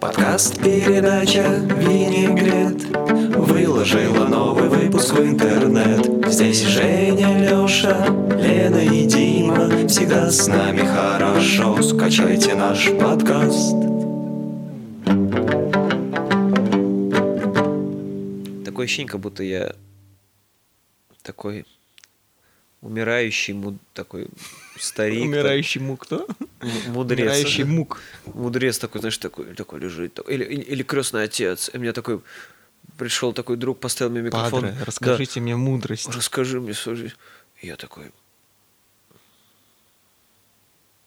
Подкаст передача Винегрет Выложила новый выпуск в интернет. Здесь Женя, Леша, Лена и Дима. Всегда с нами хорошо. Скачайте наш подкаст. Такое ощущение, как будто я такой умирающий, му- такой старик. Умирающий мук кто? мудрец. Умирающий мук. Мудрец такой, знаешь, такой, такой лежит. такой. Или, или, или крестный отец. И мне такой пришел такой друг, поставил мне микрофон. Падре, Да, расскажите мне мудрость. расскажи мне свою жизнь. И я такой,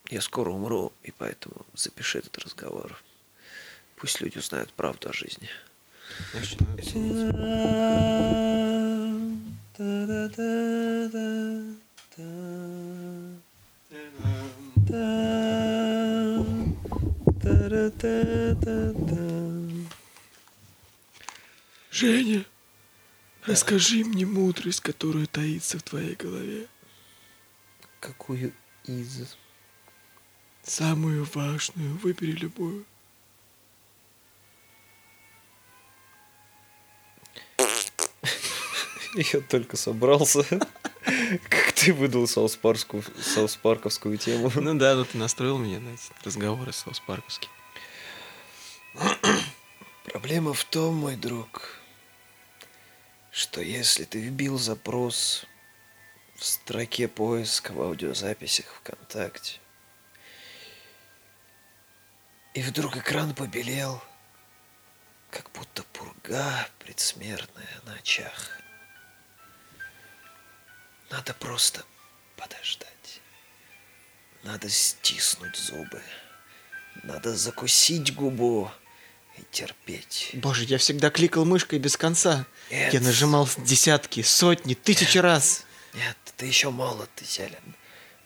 я скоро умру, и поэтому запиши этот разговор. Пусть люди узнают правду о жизни. Женя, расскажи мне мудрость, которая таится в твоей голове. Какую из... Самую важную, выбери любую. Я только собрался. Как ты выдал Саус-Парковскую Саус-Парковскую тему. Ну да, ну ты настроил меня на эти разговоры саус-парковские. Проблема в том, мой друг, что если ты вбил запрос в строке поиска в аудиозаписях ВКонтакте, и вдруг экран побелел, как будто пурга предсмертная на очах. Надо просто подождать. Надо стиснуть зубы. Надо закусить губу и терпеть. Боже, я всегда кликал мышкой без конца. Нет. Я нажимал десятки, сотни, тысячи раз. Нет, ты еще молод, ты зелен.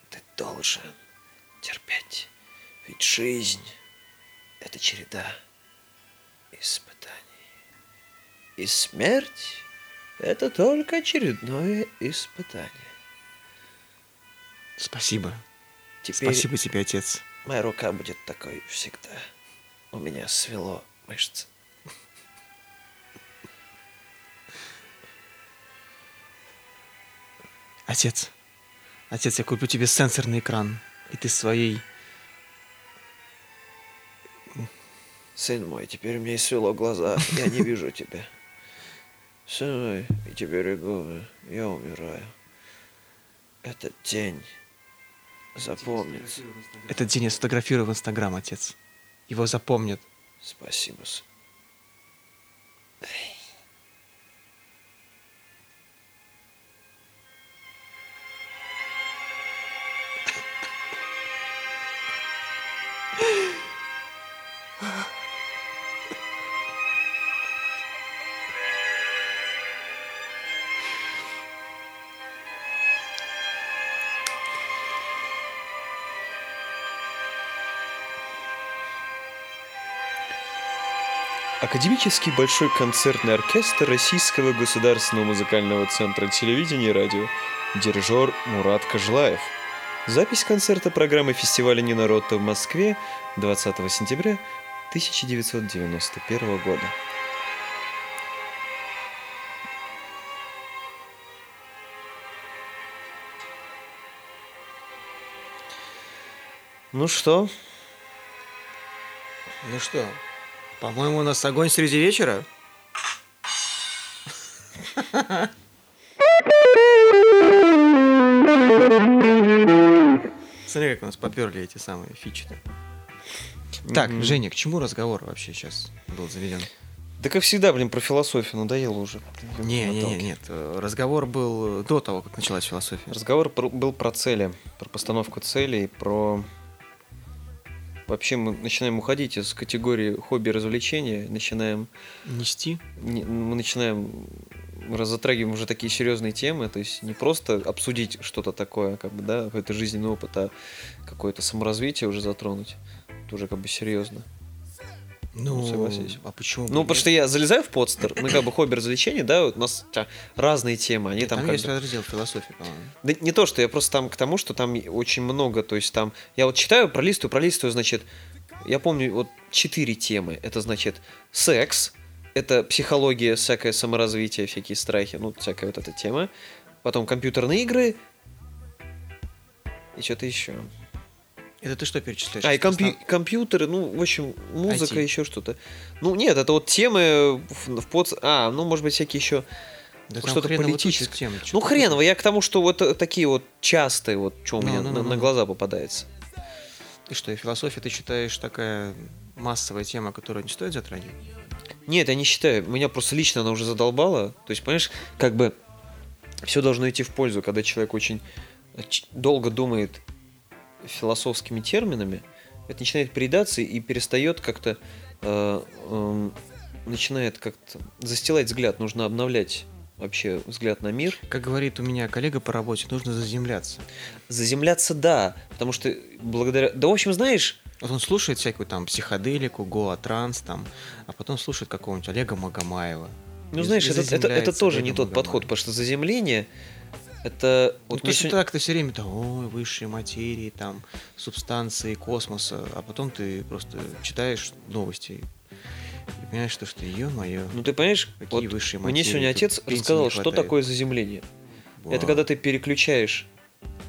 Ты должен терпеть. Ведь жизнь — это череда испытаний. И смерть — это только очередное испытание. Спасибо. Теперь Спасибо тебе, отец. моя рука будет такой всегда. У меня свело мышцы. Отец. Отец, я куплю тебе сенсорный экран. И ты своей... Сын мой, теперь мне и свело глаза, я не вижу тебя. Сын мой, и теперь и губы, я умираю. Этот день запомнится. Этот день я сфотографирую в Инстаграм, отец. Его запомнят. Спасибо, сын. Академический большой концертный оркестр Российского государственного музыкального центра телевидения и радио. Дирижер Мурат Кожлаев. Запись концерта программы фестиваля Нинорота в Москве 20 сентября 1991 года. Ну что, Ну что, по-моему, у нас огонь среди вечера? Смотри, как у нас поперли эти самые фичи-то. Так, Мгм. Женя, к чему разговор вообще сейчас был заведен? да как всегда, блин, про философию надоело уже. Не, не, не, нет. э, Разговор был до того, как началась философия. Разговор про- был про цели, про постановку целей, про... Вообще мы начинаем уходить из категории хобби развлечения, начинаем... Нести? не- мы начинаем... Затрагиваем уже такие серьезные темы, то есть не просто обсудить что-то такое, как бы, да, какой-то жизненный опыт, а какое-то саморазвитие уже затронуть. Это уже как бы серьезно. Ну, согласись. а почему? Ну, потому что я залезаю в подстер, мы как бы хобби развлечения, да, вот у нас разные темы, они Нет, там, там есть бы- раздел философии, по-моему. Да не то, что я просто там к тому, что там очень много, то есть там... Я вот читаю, пролистываю, пролистываю, значит, я помню вот четыре темы. Это значит секс, это психология, всякое саморазвитие, всякие страхи, ну, всякая вот эта тема. Потом компьютерные игры. И что-то еще. Это ты что перечисляешь? А, и компью- компьютеры, ну, в общем, музыка, IT. еще что-то. Ну, нет, это вот темы в, в под... А, ну, может быть, всякие еще... Да что-то политическое. туча тем, Ну, хреново, я к тому, что вот э, такие вот частые, вот, что у Ну, меня ну, на, ну, на ну. глаза попадается. Ты что, и философия ты считаешь такая массовая тема, которую не стоит затрагивать? Нет, я не считаю. Меня просто лично она уже задолбала. То есть, понимаешь, как бы все должно идти в пользу, когда человек очень долго думает философскими терминами, это начинает передаться и перестает как-то э, эм, начинает как-то застилать взгляд. Нужно обновлять вообще взгляд на мир. Как говорит у меня коллега по работе, нужно заземляться. Заземляться, да, потому что благодаря... Да, в общем, знаешь, Вот он слушает всякую там психоделику, гоа, транс там, а потом слушает какого-нибудь Олега Магомаева. ну И- знаешь, и это, это, это тоже не тот подход, потому что заземление это... Ну, Вот то мне есть сегодня- так ты все время там, ой, высшие материи, там, субстанции космоса, а потом ты просто читаешь новости и понимаешь, что, что ё-моё, Ну ты понимаешь, Какие вот высшие мне материи, сегодня тут отец рассказал, что такое заземление. Это вау. когда ты переключаешь,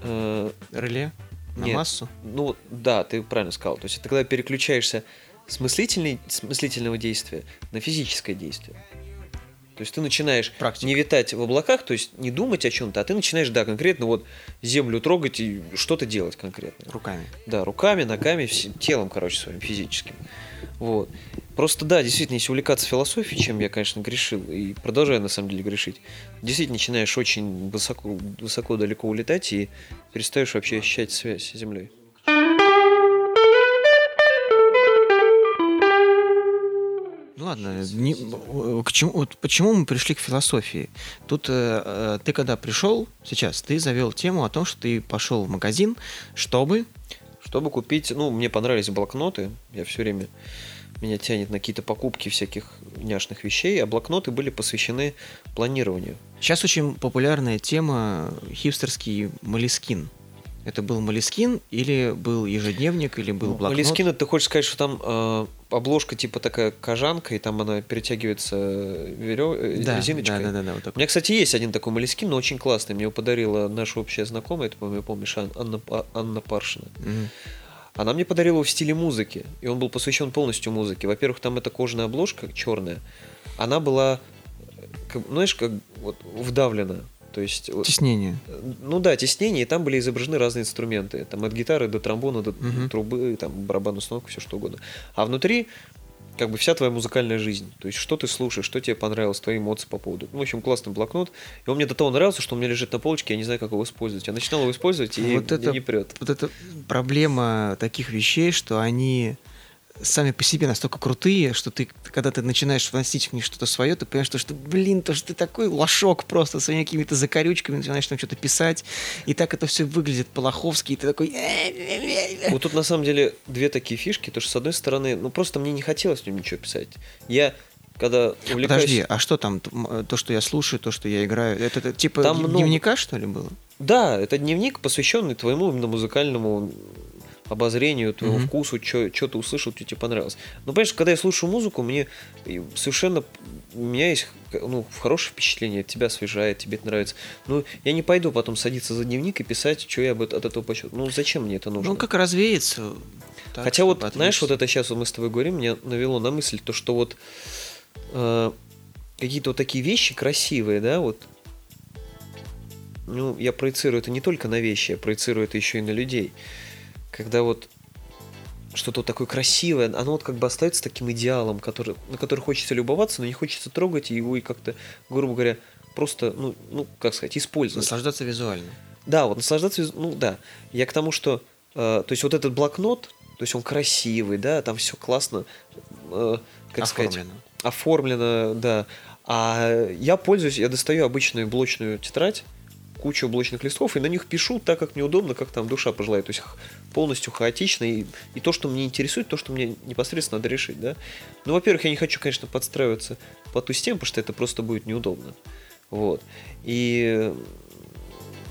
э, Реле на Нет. массу? ну да, ты правильно сказал. То есть это когда переключаешься с, мыслительной, с мыслительного действия на физическое действие. То есть ты начинаешь Практика. не витать в облаках, то есть не думать о чем-то, а ты начинаешь, да, конкретно вот землю трогать и что-то делать конкретно. Руками. Да, руками, ногами, всем телом, короче, своим физическим. Вот. Просто да, действительно, если увлекаться философией, чем я, конечно, грешил, и продолжаю на самом деле грешить, действительно начинаешь очень высоко, высоко далеко улетать и перестаешь вообще ощущать связь с Землей. Ну ладно, не- к чему, вот почему мы пришли к философии? Тут э, э, ты когда пришел сейчас, ты завел тему о том, что ты пошел в магазин, чтобы Чтобы купить, ну, мне понравились блокноты, я все время, меня тянет на какие-то покупки всяких няшных вещей, а блокноты были посвящены планированию. Сейчас очень популярная тема хипстерский молескин. Это был молескин или был ежедневник, или был блокнот? Молескин, это ты хочешь сказать, что там э, обложка типа такая кожанка, и там она перетягивается верё... э, да, резиночкой? да, да, да, да, вот У такой. меня, кстати, есть один такой молескин, но очень классный. Мне его подарила наша общая знакомая, ты, по-моему, помнишь, Ан- Анна, Анна Паршина. Мгм. Она мне подарила его в стиле музыки, и он был посвящен полностью музыке. Во-первых, там эта кожаная обложка черная, она была, э, как, знаешь, как вот вдавлена. То есть, вот, Теснение. ну да, теснение, и там были изображены разные инструменты. Там от гитары до тромбона, до Мгм. трубы, там барабанную установку, все что угодно. А внутри как бы вся твоя музыкальная жизнь. То есть, что ты слушаешь, что тебе понравилось, твои эмоции по поводу. Ну, в общем, классный блокнот. И он мне до того нравился, что он у меня лежит на полочке, я не знаю, как его использовать. Я начинал его использовать, и Вот это- не прет. Вот это проблема таких вещей, что они сами по себе настолько крутые, что ты, когда ты начинаешь вносить в них что-то свое, ты понимаешь, что, блин, то, что ты такой лошок просто своими какими-то закорючками, начинаешь там что-то писать, и так это все выглядит по-лоховски, и ты такой... Вот тут на самом деле две такие фишки. То, что с одной стороны, ну просто мне не хотелось в нем ничего писать. Я когда увлекаюсь... Подожди, а что там, то, что я слушаю, то, что я играю, это, это типа Там дневника, что ли, было? Да, это дневник, посвященный твоему именно музыкальному обозрению, твоему Мгм. вкусу, что ты услышал, что тебе понравилось. Ну, понимаешь, когда я слушаю музыку, мне совершенно... У меня есть ну, хорошее впечатление, тебя освежает, тебе это нравится. Ну, я не пойду потом садиться за дневник и писать, что я об- от этого почувствую. Ну, зачем мне это нужно? Ну, как развеется. так, Хотя вот, чтобы знаешь, вот отвлечься. это сейчас мы с тобой говорим, меня навело на мысль то, что вот э, какие-то вот такие вещи красивые, да, вот. Ну, я проецирую это не только на вещи, я проецирую это еще и на людей. Когда вот что-то вот такое красивое, оно вот как бы остается таким идеалом, который, на который хочется любоваться, но не хочется трогать его и как-то, грубо говоря, просто, ну, ну как сказать, использовать. Наслаждаться визуально. Да, вот наслаждаться, ну да. Я к тому, что, э, то есть вот этот блокнот, то есть он красивый, да, там все классно, э, как сказать, Оформлено. оформлено, да. А я пользуюсь, я достаю обычную блочную тетрадь, кучу блочных листов, и на них пишу так, как мне удобно, как там душа пожелает. То есть полностью хаотично, и, и то, что мне интересует, то, что мне непосредственно надо решить, да. Ну, во-первых, я не хочу, конечно, подстраиваться под ту систему, потому что это просто будет неудобно. Вот. И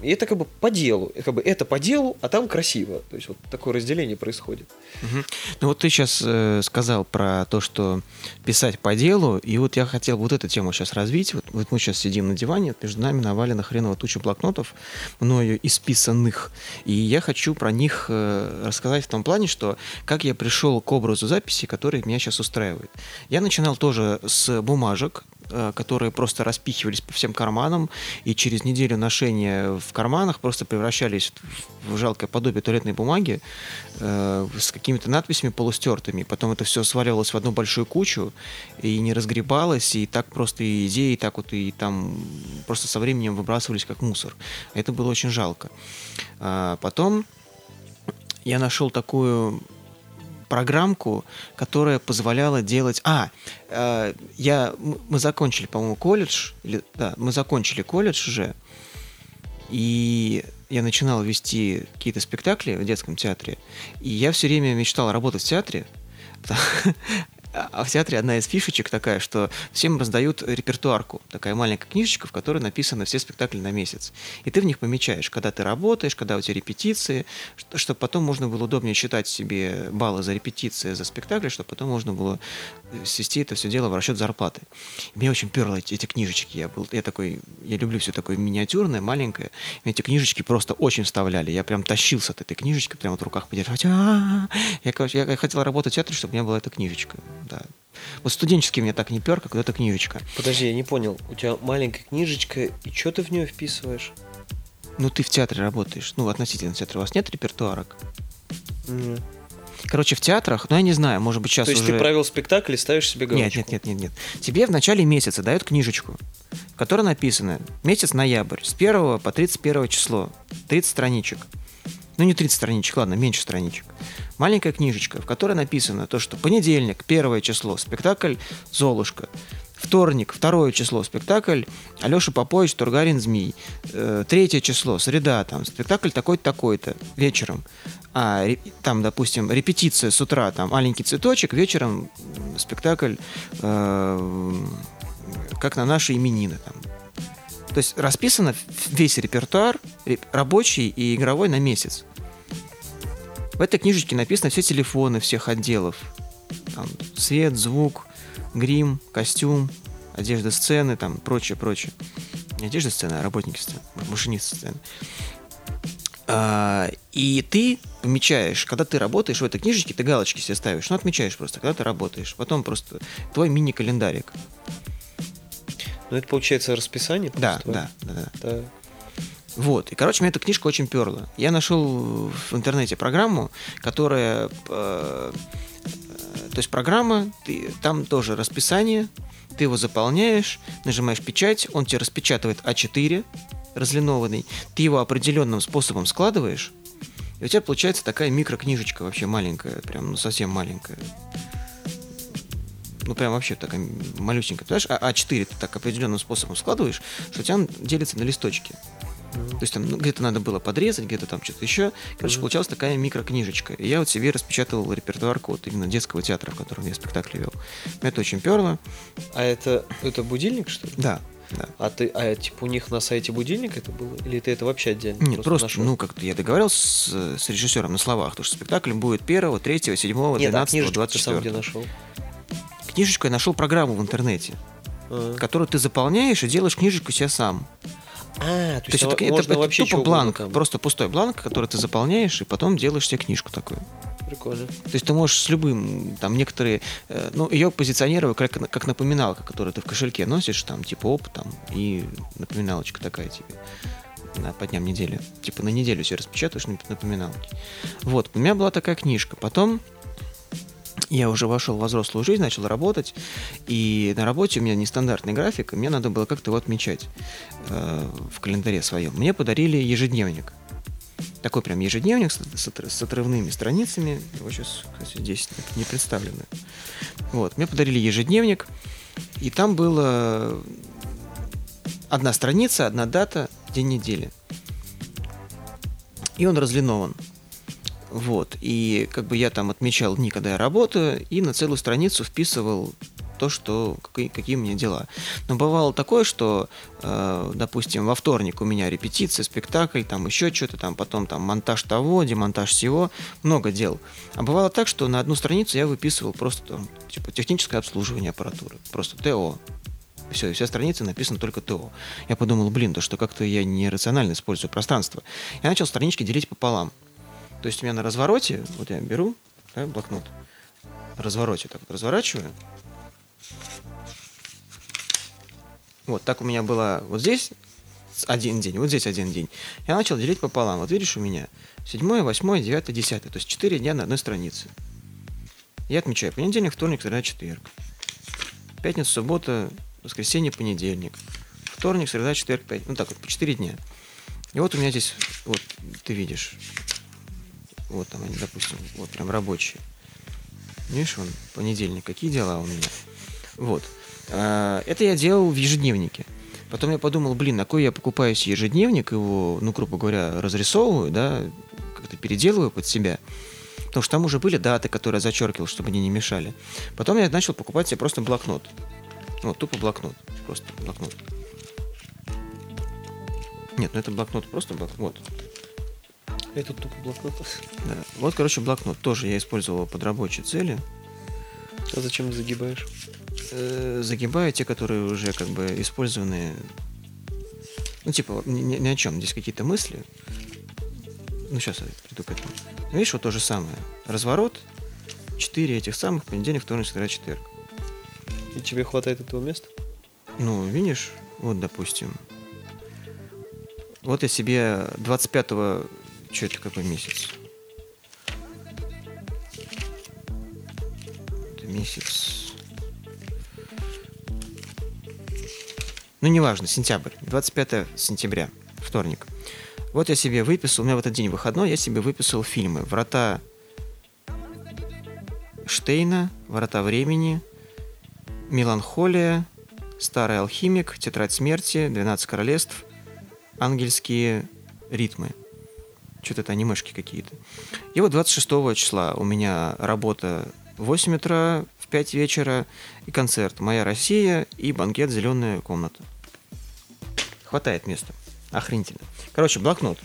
И это как бы по делу. Как бы это по делу, а там красиво. То есть вот такое разделение происходит. Мгм. Ну вот ты сейчас сказал про то, что писать по делу, и вот я хотел вот эту тему сейчас развить. Вот, вот мы сейчас сидим на диване, между нами навалена хреново туча блокнотов, мною исписанных, и я хочу про них э, рассказать в том плане, что как я пришел к образу записи, который меня сейчас устраивает. Я начинал тоже с бумажек, э, которые просто распихивались по всем карманам, и через неделю ношения в карманах просто превращались в жалкое подобие туалетной бумаги э, с какими-то надписями полустертыми. Потом это все сваливалось в одну большую кучу и не разгребалось, и так просто и идеи, так вот и там просто со временем выбрасывались как мусор. Это было очень жалко. А потом я нашел такую программку, которая позволяла делать... А, э, я, мы закончили, по-моему, колледж. Или, да, мы закончили колледж уже. И я начинал вести какие-то спектакли в детском театре. И я все время мечтал работать в театре. А в театре одна из фишечек такая, что всем раздают репертуарку. Такая маленькая книжечка, в которой написаны все спектакли на месяц. И ты в них помечаешь, когда ты работаешь, когда у тебя репетиции, чтобы потом можно было удобнее считать себе баллы за репетиции, за спектакли, чтобы потом можно было свести это все дело в расчет зарплаты. Мне очень перло эти, эти книжечки. Я, был, я такой, я люблю все такое миниатюрное, маленькое. Эти книжечки просто очень вставляли. Я прям тащился от этой книжечки, прямо вот в руках подержать. А-а-а. Я, короче, я хотел работать в театре, чтобы у меня была эта книжечка. Да. Вот студенческий мне так не пер, как вот эта книжечка. Подожди, я не понял. У тебя маленькая книжечка, и что ты в нее вписываешь? Ну, ты в театре работаешь. Ну, относительно театра. У вас нет репертуарок? Мгм. Короче, в театрах, ну, я не знаю, может быть, сейчас То есть уже... ты провел спектакль и ставишь себе галочку? Нет, нет, нет, нет, нет. Тебе в начале месяца дают книжечку, в которой написано месяц ноябрь, с 1 по 31 число, 30 страничек. Ну, не 30 страничек, ладно, меньше страничек. Маленькая книжечка, в которой написано то, что понедельник, первое число, спектакль «Золушка». Вторник, второе число, спектакль Алеша Попович, Тургарин, Змей. Э, Третье число, среда, там, спектакль такой-то, такой-то, вечером. А, там, допустим, репетиция с утра, там, маленький цветочек, вечером спектакль э, как на наши именины. Там. То есть расписано весь репертуар, реп- рабочий и игровой на месяц. В этой книжечке написаны все телефоны всех отделов. Там свет, звук, грим, костюм, одежда сцены, там прочее, прочее. Не одежда сцены, а работники сцены, машинисты сцены. А, и ты помечаешь, когда ты работаешь в этой книжечке, ты галочки себе ставишь, ну отмечаешь просто, когда ты работаешь. Потом просто твой мини-календарик. Ну, это получается расписание? Да, да, да, да. Да. Вот. И, короче, мне эта книжка очень перла. Я нашел в интернете программу, которая... э, то есть программа, ты, там тоже расписание, ты его заполняешь, нажимаешь печать, он тебе распечатывает А4 разлинованный, ты его определенным способом складываешь, и у тебя получается такая микрокнижечка вообще маленькая, прям ну, совсем маленькая. Ну, прям вообще такая малюсенькая. Понимаешь, а А4 ты так определенным способом складываешь, что у тебя делится на листочки. То есть там ну, где-то надо было подрезать, где-то там что-то еще. Короче, получалась такая микрокнижечка. И я вот себе распечатывал репертуарку вот именно детского театра, в котором я спектакли вел. Это очень перло. А это, это будильник, что ли? Да, да. А ты, а типа у них на сайте будильник это было? Или ты это вообще отдельно? Нет, просто, нашел? ну, как-то я договорился с, с режиссером на словах, то, что спектакль будет 1, 3, 7, 12, Нет, а книжечку ты сам 24. где нашел? Книжечку я нашел программу в интернете, А, которую ты заполняешь и делаешь книжечку себе сам. А, то То есть это, можно это- вообще тупо бланк, там. просто пустой бланк, который ты заполняешь, и потом делаешь себе книжку такую. Прикольно. То есть ты можешь с любым, там некоторые, э, ну, ее позиционирую как, как напоминалка, которую ты в кошельке носишь, там, типа, оп, там, и напоминалочка такая тебе на, по дням недели. Типа на неделю себе распечатаешь нап- напоминалки. Вот, у меня была такая книжка. Потом я уже вошел в взрослую жизнь, начал работать, и на работе у меня нестандартный график, и мне надо было как-то его отмечать э, в календаре своем. Мне подарили ежедневник. Такой прям ежедневник с, с отр- с отрывными страницами. Его сейчас кстати, здесь не представлено. Вот, мне подарили ежедневник, и там было одна страница, одна дата, день недели. И он разлинован. Вот. И как бы я там отмечал дни, когда я работаю, и на целую страницу вписывал то, что какие, какие у меня дела. Но бывало такое, что, э, допустим, во вторник у меня репетиция, спектакль, там еще что-то, там потом там монтаж того, демонтаж всего, много дел. А бывало так, что на одну страницу я выписывал просто там, типа техническое обслуживание аппаратуры, просто ТО. Все, и вся страница написана только ТО. Я подумал, блин, то что как-то я нерационально использую пространство. Я начал странички делить пополам. То есть у меня на развороте, вот я беру да, блокнот, развороте так вот разворачиваю. Вот так у меня было вот здесь один день, вот здесь один день. Я начал делить пополам. Вот видишь, у меня седьмое, восьмое, девятое, десятое. То есть четыре дня на одной странице. Я отмечаю понедельник, вторник, среда, четверг. Пятница, суббота, воскресенье, понедельник. Вторник, среда, четверг, пятница. Ну так вот, по четыре дня. И вот у меня здесь, вот ты видишь, вот там они, допустим, вот прям рабочие. Видишь, он понедельник, какие дела у меня. Вот. А, Это я делал в ежедневнике. Потом я подумал, блин, на кой я покупаю себе ежедневник, его, ну, грубо говоря, разрисовываю, да, как-то переделываю под себя. Потому что там уже были даты, которые я зачеркивал, чтобы они не мешали. Потом я начал покупать себе просто блокнот. Вот, тупо блокнот. Просто блокнот. Нет, ну это блокнот, просто блокнот. Вот. Это тупо блокнот. Да. Вот, короче, блокнот. Тоже я использовал под рабочие цели. А зачем загибаешь? Э, загибаю те, которые уже как бы использованы. Ну, типа, ни, ни- о чем. Здесь какие-то мысли. Ну, сейчас я приду к этому. Видишь, вот то же самое. Разворот. Четыре этих самых. Понедельник, вторник, среда, четверг. И тебе хватает этого места? Ну, видишь, вот, допустим. Вот я себе 25-го... Что это, какой месяц? Это месяц... Ну, неважно, сентябрь. 25 сентября, вторник. Вот я себе выписал, у меня в этот день выходной, я себе выписал фильмы «Врата Штейна», «Врата времени», «Меланхолия», «Старый алхимик», «Тетрадь смерти», «12 королевств», «Ангельские ритмы». Что-то это анимешки какие-то. И вот 26 числа у меня работа в 8 утра, в 5 вечера и концерт «Моя Россия» и банкет «Зеленая комната». Хватает места. Охренительно. Короче, блокнот.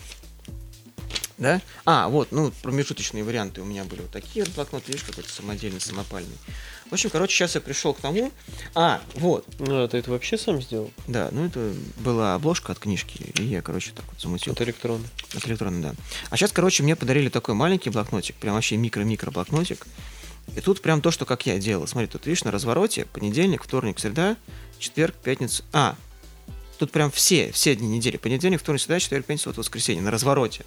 Да? А, вот, ну, промежуточные варианты у меня были вот такие вот блокноты, видишь, какой-то самодельный, самопальный. В общем, короче, сейчас я пришел к тому. А, вот, Ну, а ты это вообще сам сделал? да, ну это была обложка от книжки, и я, короче, так вот замутил. Это электронно. От электронный, да. А сейчас, короче, мне подарили такой маленький блокнотик, прям вообще микро-микро блокнотик. И тут прям то, что как я делал. Смотри, тут видишь на развороте понедельник, вторник, среда, четверг, пятница. А, тут прям все, все дни недели. Понедельник, вторник, среда, четверг, пятница, вот воскресенье на развороте.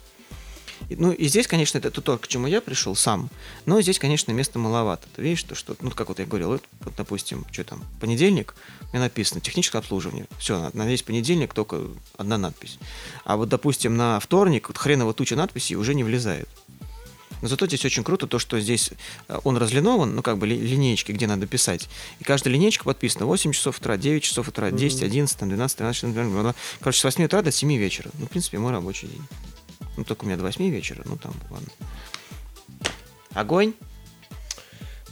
Ну и здесь, конечно, это то, к чему я пришел сам. Но здесь, конечно, места маловато. Ты видишь, то, что, ну, как вот я говорил, вот, вот, допустим, что там, понедельник, мне написано техническое обслуживание. Все, на, весь понедельник только одна надпись. А вот, допустим, на вторник вот хреново туча надписей уже не влезает. Но зато здесь очень круто то, что здесь э, он разлинован, ну, как бы ли- линеечки, где надо писать. И каждая линеечка подписана 8 часов утра, 9 часов утра, 10, 11, там, 12, 13, 14, бла-бла. Короче, с 8 утра до 7 вечера. Ну, в принципе, мой рабочий день. Ну, только у меня до 8 вечера, ну, там, ладно. Огонь?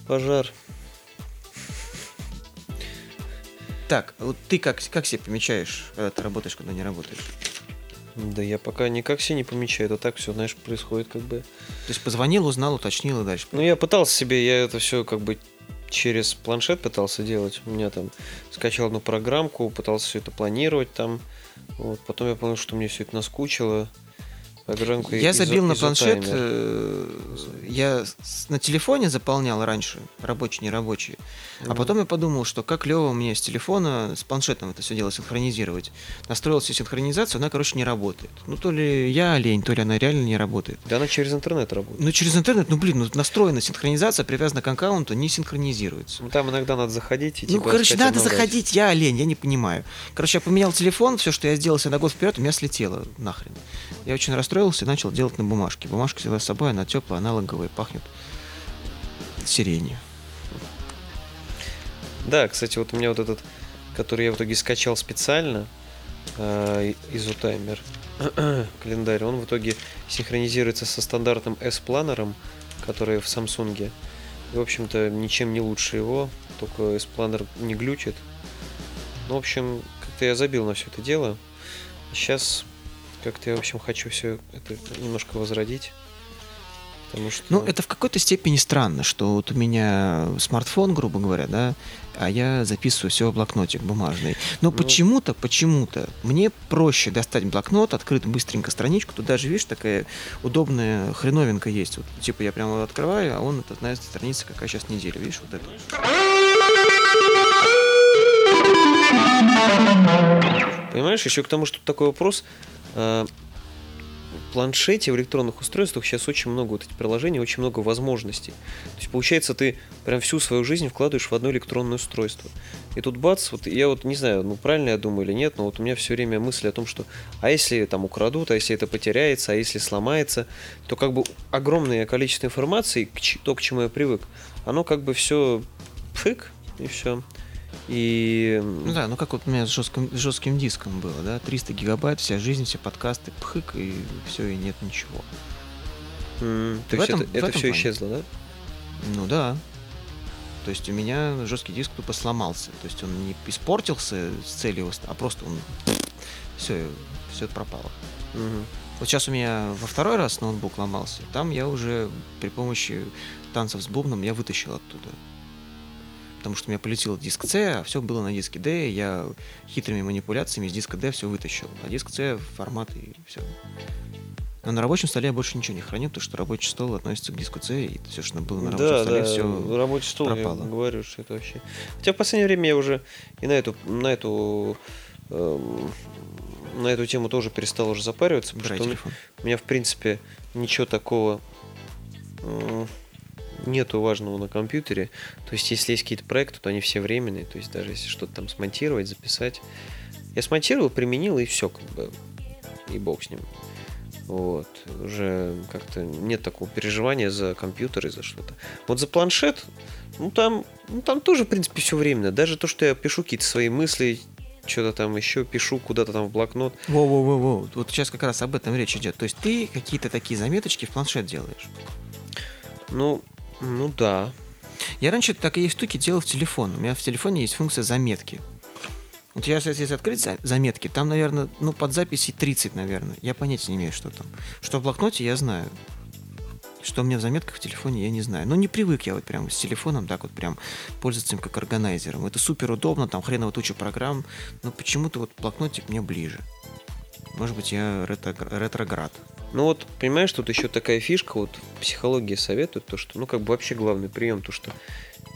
Пожар. Так, вот ты как, как себе помечаешь, когда ты работаешь, когда не работаешь? Да я пока никак себе не помечаю. Это так все, знаешь, происходит как бы. То есть позвонил, узнал, уточнил и дальше. Ну, я пытался себе, я это все как бы через планшет пытался делать. У меня там скачал одну программку, пытался все это планировать там. Вот. Потом я понял, что мне все это наскучило. Программка Я забил на планшет, э, я с- на телефоне заполнял раньше, рабочий, нерабочий. А Мгм. потом я подумал, что как лево мне с телефона, с планшетом это все дело синхронизировать. Настроил себе синхронизацию, она, короче, не работает. Ну, то ли я лень, то ли она реально не работает. Да она через интернет работает. Ну, через интернет, ну, блин, ну, настроена синхронизация, привязана к аккаунту, не синхронизируется. Ну, там иногда надо заходить и Ну, типа, короче, искать надо обновлять. заходить, я олень, я не понимаю. Короче, я поменял телефон, все, что я сделал себе на год вперед, у меня слетело нахрен. Я очень расстроился и начал делать на бумажке. Бумажка взяла с собой, она теплая, аналоговая, пахнет сиренью. Да, кстати, вот у меня вот этот, который я в итоге скачал специально, э, изотаймер, календарь, он в итоге синхронизируется со стандартным S-планером, который в Samsung. И, в общем-то, ничем не лучше его, только S-Planner не глючит. Ну, в общем, как-то я забил на все это дело. Сейчас как-то я, в общем, хочу все это немножко возродить. Потому что... Ну, это в какой-то степени странно, что вот у меня смартфон, грубо говоря, да, а я записываю все в блокнотик бумажный. Но Ну. почему-то, почему-то мне проще достать блокнот, открыть быстренько страничку, тут даже, видишь, такая удобная хреновинка есть. Вот, типа я прямо открываю, а он это на этой странице какая сейчас неделя, видишь, вот это. Понимаешь, еще к тому, что такой вопрос. Э, планшете, в электронных устройствах сейчас очень много вот этих приложений, очень много возможностей. То есть, получается, ты прям всю свою жизнь вкладываешь в одно электронное устройство. И тут бац, вот я вот не знаю, ну правильно я думаю или нет, но вот у меня все время мысли о том, что а если там украдут, а если это потеряется, а если сломается, то как бы огромное количество информации, то, к чему я привык, оно как бы все фык, и все. И Ну да, ну как вот у меня с жестким, с жестким диском было, да, 300 гигабайт, вся жизнь, все подкасты, пхык, и все, и нет ничего. М, То В есть этом- это, это этом все плане. исчезло, да? Ну да. То есть у меня жесткий диск тупо сломался. То есть он не испортился с целью, а просто он... Все, все это пропало. Мгм. Вот сейчас у меня во второй раз ноутбук ломался. Там я уже при помощи танцев с бубном я вытащил оттуда. Потому что у меня полетел диск C, а все было на диске D, и я хитрыми манипуляциями из диска D все вытащил. А диск C формат и все. Но на рабочем столе я больше ничего не храню, потому что рабочий стол относится к диску C, и все, что было на рабочем Да, столе, да, все рабочий стол, пропало. я говорю, что это вообще... Хотя в последнее время я уже и на эту, на эту, эм, на эту тему тоже перестал уже запариваться, потому Брать что у меня- телефон. у меня, в принципе, ничего такого м, нету важного на компьютере. То есть, если есть какие-то проекты, то они все временные. То есть, даже если что-то там смонтировать, записать. Я смонтировал, применил, и все, как бы. И бог с ним. Вот. Уже как-то нет такого переживания за компьютер и за что-то. Вот за планшет, ну там, ну там тоже, в принципе, все временно. Даже то, что я пишу какие-то свои мысли, что-то там еще пишу куда-то там в блокнот. Во-во-во-во. Вот сейчас как раз об этом речь идет. То есть ты какие-то такие заметочки в планшет делаешь. Ну, ну да. Я раньше такие штуки делал в телефон. У меня в телефоне есть функция заметки. Вот я сейчас, если открыть за- заметки, там, наверное, ну, под записи 30, наверное. Я понятия не имею, что там. Что в блокноте, я знаю. Что у меня в заметках в телефоне, я не знаю. Ну, не привык я вот прям с телефоном так вот прям пользоваться им как органайзером. Это супер удобно, там хреново туча программ, но почему-то вот блокнотик мне ближе. Может быть, я ретро- ретроград. Ну вот, понимаешь, тут еще такая фишка, вот психология советует, то, что, ну, как бы вообще главный прием, то, что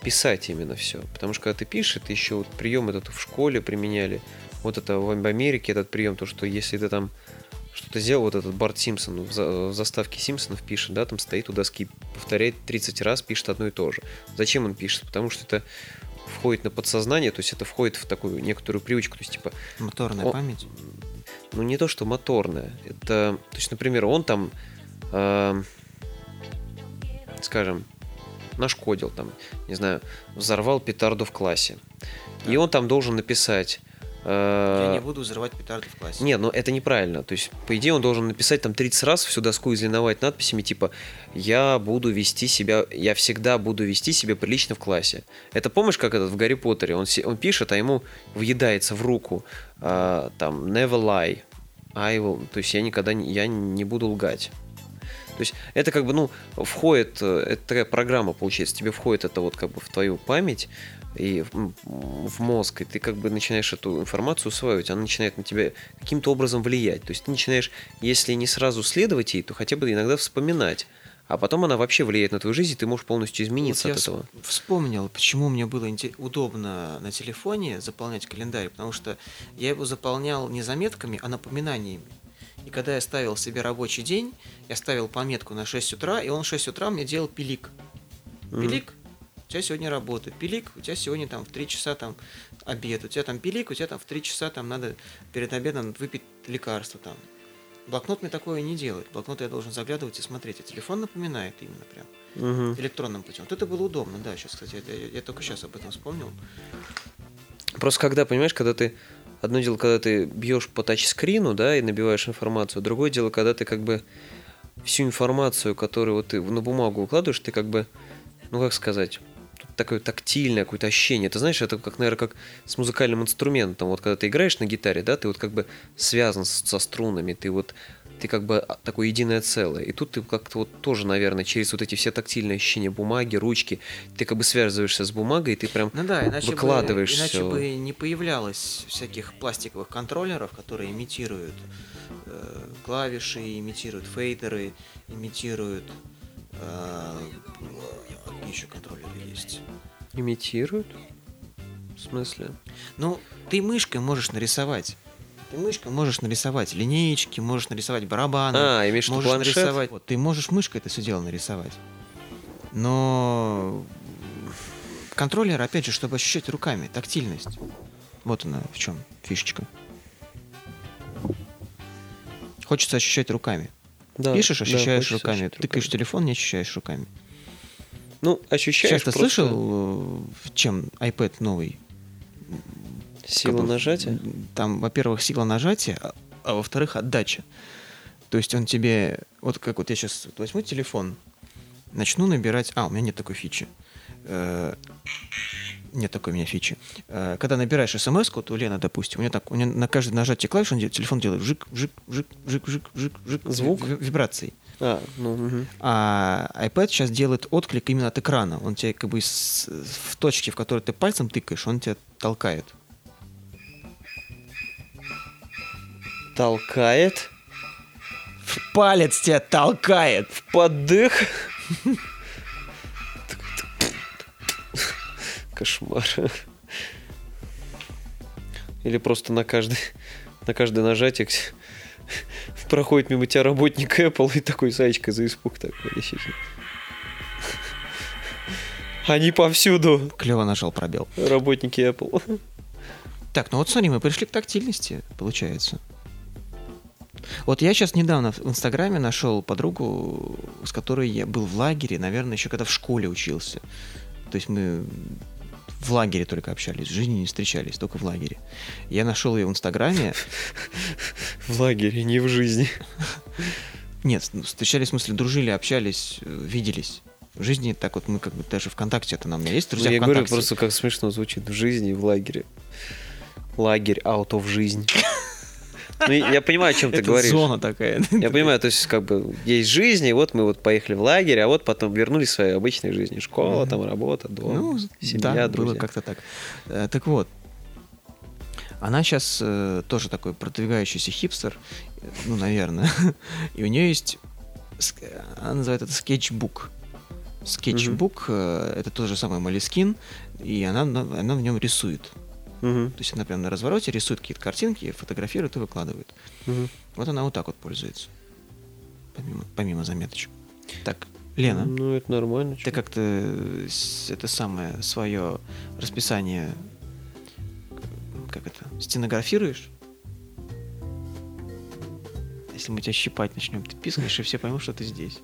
писать именно все. Потому что когда ты пишешь, это еще вот прием этот в школе применяли. Вот это в Америке этот прием, то, что если ты там что-то сделал, вот этот Барт Симпсон в, за- в заставке Симпсонов пишет, да, там стоит у доски, повторяет 30 раз, пишет одно и то же. Зачем он пишет? Потому что это входит на подсознание, то есть это входит в такую некоторую привычку, то есть типа Моторная О, память. Ну не то, что моторная. Это, то есть, например, он там, эм, скажем, нашкодил там, не знаю, взорвал петарду в классе. И он там должен написать. Э, Я не буду взрывать петарды в классе. нет, ну это неправильно. То есть, по идее, он должен написать там 30 раз всю доску излиновать надписями типа «Я буду вести себя, я всегда буду вести себя прилично в классе». Это помнишь, как этот в Гарри Поттере? Он, он пишет, а ему въедается в руку а, там «Never lie». I will, то есть я никогда не, я не буду лгать. То есть это как бы, ну, входит, э, это такая программа, получается, тебе входит это вот как бы в твою память и в, в мозг, и ты как бы начинаешь эту информацию усваивать, она начинает на тебя каким-то образом влиять. То есть ты начинаешь, если не сразу следовать ей, то хотя бы иногда вспоминать. А потом она вообще влияет на твою жизнь, и ты можешь полностью измениться Вот от я этого. вс- Вспомнил, почему мне было удобно на телефоне заполнять календарь, потому что я его заполнял не заметками, а напоминаниями. И когда я ставил себе рабочий день, я ставил пометку на 6 утра, и он в 6 утра мне делал пилик. Пилик, у тебя сегодня работа. Пилик, у тебя сегодня там в 3 часа там обед. У тебя там пилик, у тебя там в 3 часа там надо перед обедом выпить лекарство там. Блокнот мне такое не делает. Блокнот я должен заглядывать и смотреть. А телефон напоминает именно прям Мгм. электронным путем. Вот это было удобно, да, сейчас, кстати, это- я, я только сейчас об этом вспомнил. Просто когда, понимаешь, когда ты... Одно дело, когда ты бьешь по тачскрину, да, и набиваешь информацию. Другое дело, когда ты как бы всю информацию, которую вот ты на бумагу укладываешь, ты как бы ну как сказать, такое тактильное какое-то ощущение. Ты знаешь, это как, наверное, как с музыкальным инструментом. Вот когда ты играешь на гитаре, да, ты вот как бы связан с- со струнами, ты вот ты как бы а, такое единое целое. И тут ты как-то вот тоже, наверное, через вот эти все тактильные ощущения бумаги, ручки, ты как бы связываешься с бумагой, и ты прям Ну да, иначе, выкладываешь бы, иначе всё. бы не появлялось всяких пластиковых контроллеров, которые имитируют э, клавиши, имитируют фейдеры, имитируют... какие еще контроллеры есть? имитируют. В смысле? Ну, ты мышкой можешь нарисовать. Ты мышкой можешь нарисовать линеечки, можешь нарисовать барабаны. А, имеешь можешь планшет? нарисовать. Вот, ты можешь мышкой это все дело нарисовать. Но контроллер, опять же, чтобы ощущать руками, тактильность. Вот она в чем фишечка. Хочется ощущать руками. Да, Пишешь, да, ощущаешь хочется руками. ощущать Тыкаешь руками. телефон, не ощущаешь руками. Ну, ощущаешь Сейчас ты просто слышал, э, чем iPad новый? силу как бы, нажатия? Там, во-первых, сила нажатия, а, а во-вторых, отдача. То есть он тебе... Вот как вот я сейчас возьму телефон, начну набирать... А, у меня нет такой фичи. Э, Нет такой у меня фичи. Э, Когда набираешь смс вот у Лены, допустим, у нее так, у нее на каждое нажатие клавиш он делает, телефон делает жик, жик, жик, жик, жик, жик, жик. Звук? ви- Вибрации. А, ну, мгм. А iPad сейчас делает отклик именно от экрана. Он тебе как бы с- в точке, в которой ты пальцем тыкаешь, он тебя толкает. толкает В палец тебя толкает. подых. Кошмар. Или просто на каждый, на каждое нажатие проходит мимо тебя работник Apple и такой саечка за испуг такой. Они повсюду, Клево нажал пробел. работники Apple. Так, ну вот смотри, мы пришли к тактильности, получается. Вот я сейчас недавно в Инстаграме нашел подругу, с которой я был в лагере, наверное, еще когда в школе учился. То есть мы в лагере только общались, в жизни не встречались, только в лагере. Я нашел ее в Инстаграме. В лагере, не в жизни. Нет, ну, встречались, в смысле, дружили, общались, э, виделись. В жизни так вот мы как бы даже ВКонтакте это нам есть друзья Ну, я говорю, ВКонтакте. просто как смешно звучит в жизни и в лагере. Лагерь out of жизнь. Ну, я понимаю, о чем ты Это говоришь. зона такая. Я понимаю, то есть как бы есть жизнь, и вот мы вот поехали в лагерь, а вот потом вернулись к своей обычной жизни. Школа, там работа, дом, Ну, семья, да, друзья. было как-то так. Э, Так вот, она сейчас тоже такой продвигающийся хипстер, э, ну, наверное. И у нее есть, она называет это скетчбук. Скетчбук э, это тот же самый Молескин, и она, на- она в нем рисует. Мгм, То есть она прям на развороте рисует какие-то картинки, фотографирует и выкладывает. мгм. Вот она вот так вот пользуется. Помимо, помимо заметочек. Так, Лена. Ну, это нормально. Ты как-то э, это самое свое расписание как это стенографируешь? Если мы тебя щипать начнем, ты пискаешь, и все поймут, что ты здесь.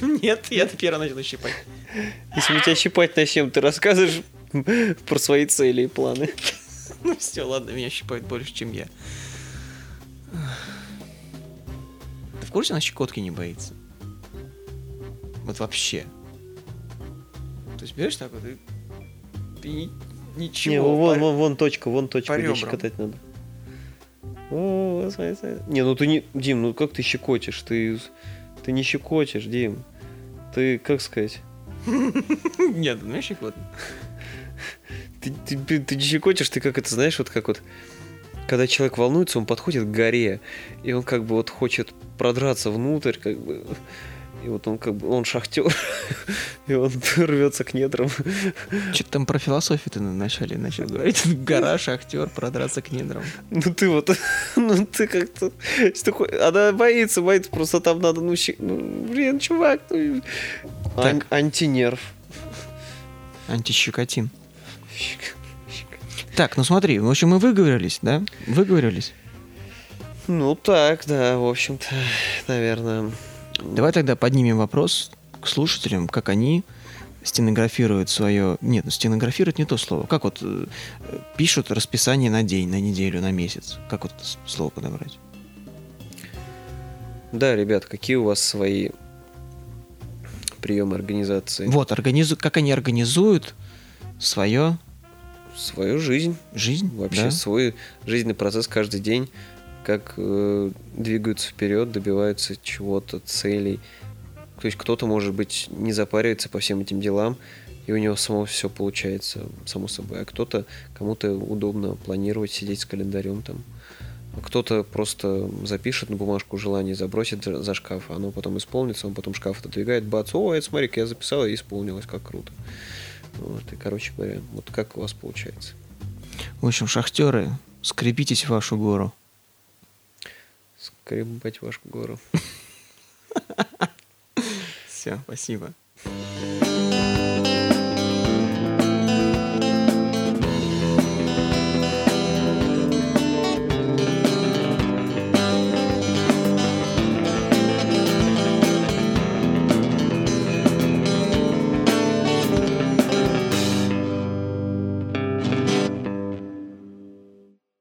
Нет, я первый начал щипать. Если мы тебя щипать начнем, ты расскажешь про свои цели и планы. Ну все, ладно, меня щипают больше, чем я. Ты в курсе, она щекотки не боится? Вот вообще. То есть берешь так вот и... Ни- ничего. Не, вон, по- вон, вон точка, вон точка, где щекотать надо. О, смотри, смотри. Не, ну ты не... Дим, ну как ты щекотишь? Ты, ты не щекотишь, Дим. Ты, как сказать? Нет, ну щекотно. Ты, ты, ты- ты не щекотишь, ты как это, знаешь, вот как вот... Когда человек волнуется, он подходит к горе, и он как бы вот хочет продраться внутрь, как бы... И вот он как бы, он шахтер, и он рвется к недрам. Что-то там про философию ты вначале начал говорить. Гора, шахтер, продраться к недрам. Ну ты вот, ну ты как-то... что Она боится, боится, просто там надо, ну, щи- ну блин, чувак, ну... ан- антинерв. Антищекотин. Так, ну смотри, в общем, мы выговорились, да? Выговорились. Ну так, да, в общем-то, наверное. Давай тогда поднимем вопрос к слушателям, как они стенографируют свое... Нет, ну стенографируют не то слово. Как вот э, пишут расписание на день, на неделю, на месяц? Как вот слово подобрать? Да, ребят, какие у вас свои приемы организации. Вот, организу... как они организуют свою Свою жизнь, жизнь. вообще да? свой жизненный процесс каждый день, как э, двигаются вперед, добиваются чего-то, целей. То есть кто-то, может быть, не запаривается по всем этим делам, и у него само все получается, само собой. А кто-то, кому-то удобно планировать, сидеть с календарем там. А кто-то просто запишет на бумажку желание, забросит за шкаф, оно потом исполнится, он потом шкаф отодвигает, бац, о, это смотри-ка, я записал и исполнилось, как круто. Вот, и, короче говоря, вот как у вас получается. В общем, шахтеры, скрепитесь в вашу гору. Скребать вашу гору. Все, спасибо.